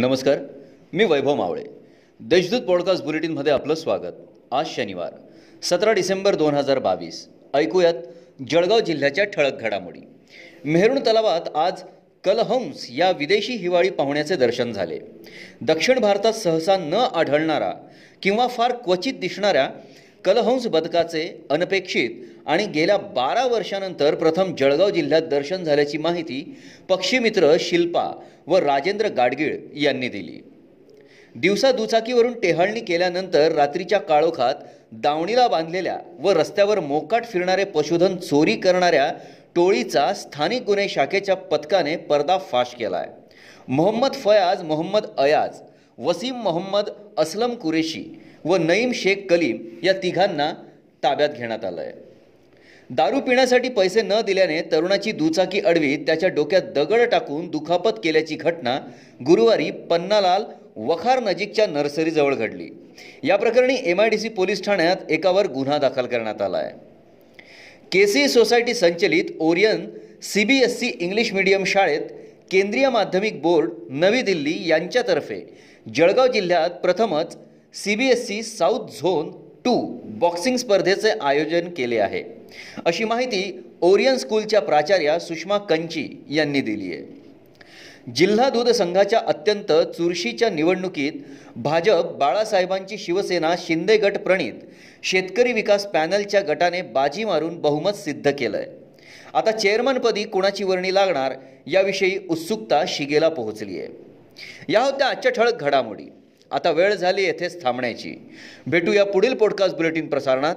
नमस्कार मी वैभव मावळे. देशदूत पॉडकास्ट बुलेटिनमध्ये आपलं स्वागत. आज शनिवार सतरा डिसेंबर दोन हजार बावीस. ऐकूयात जळगाव जिल्ह्याच्या ठळक घडामोडी. मेहरुण तलावात आज कलहंस या विदेशी हिवाळी पाहुण्याचे दर्शन झाले. दक्षिण भारतात सहसा न आढळणारा किंवा फार क्वचित दिसणाऱ्या कलहंस बदकाचे अनपेक्षित आणि गेल्या बारा वर्षानंतर प्रथम जळगाव जिल्ह्यात दर्शन झाल्याची माहिती पक्षीमित्र शिल्पा व राजेंद्र गाडगीळ यांनी दिली. दिवसा दुचाकीवरून टेहळणी केल्यानंतर रात्रीच्या काळोखात दावणीला बांधलेल्या व रस्त्यावर मोकाट फिरणारे पशुधन चोरी करणाऱ्या टोळीचा स्थानिक गुन्हे शाखेच्या पथकाने पर्दाफाश केला आहे मोहम्मद फयाज मोहम्मद अयाज वसीम मोहम्मद असलम कुरेशी व नईम शेख कलीम या तिघांना ताब्यात घेण्यात आलं आहे दारू पिण्यासाठी पैसे न दिल्याने तरुणाची दुचाकी अडवीत त्याच्या डोक्यात दगड टाकून दुखापत केल्याची घटना गुरुवारी पन्नालाल वखार नजीकच्या नर्सरीजवळ घडली. या प्रकरणी M I D C police ठाण्यात एकावर गुन्हा दाखल करण्यात आला आहे के सी सोसायटी संचलित Orion C B S C English medium शाळेत केंद्रीय माध्यमिक बोर्ड नवी दिल्ली यांच्यातर्फे. जळगाव जिल्ह्यात प्रथमच C B S C south zone two boxing स्पर्धेचे आयोजन केले आहे. अशी माहिती ओरियन स्कूलच्या प्राचार्या सुषमा कंची यांनी दिली आहे. जिल्हा दूध संघाच्या अत्यंत चुरशीच्या निवडणुकीत भाजप बाळासाहेबांची शिवसेना शिंदे गट प्रणित शेतकरी विकास पॅनलच्या गटाने बाजी मारून बहुमत सिद्ध केलं आहे आता चेअरमनपदी कुणाची वर्णी लागणार? याविषयी उत्सुकता शिगेला पोहोचली आहे. या होत्या आजच्या ठळक घडामोडी. आता वेळ झाली येथेच थांबण्याची. भेटू या पुढील पॉडकास्ट बुलेटिन प्रसारणात.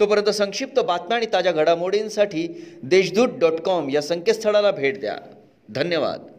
तोपर्यंत संक्षिप्त बातम्या आणि ताज्या घडामोडींसाठी देशदूत डॉट कॉम या संकेतस्थळाला भेट द्या. धन्यवाद.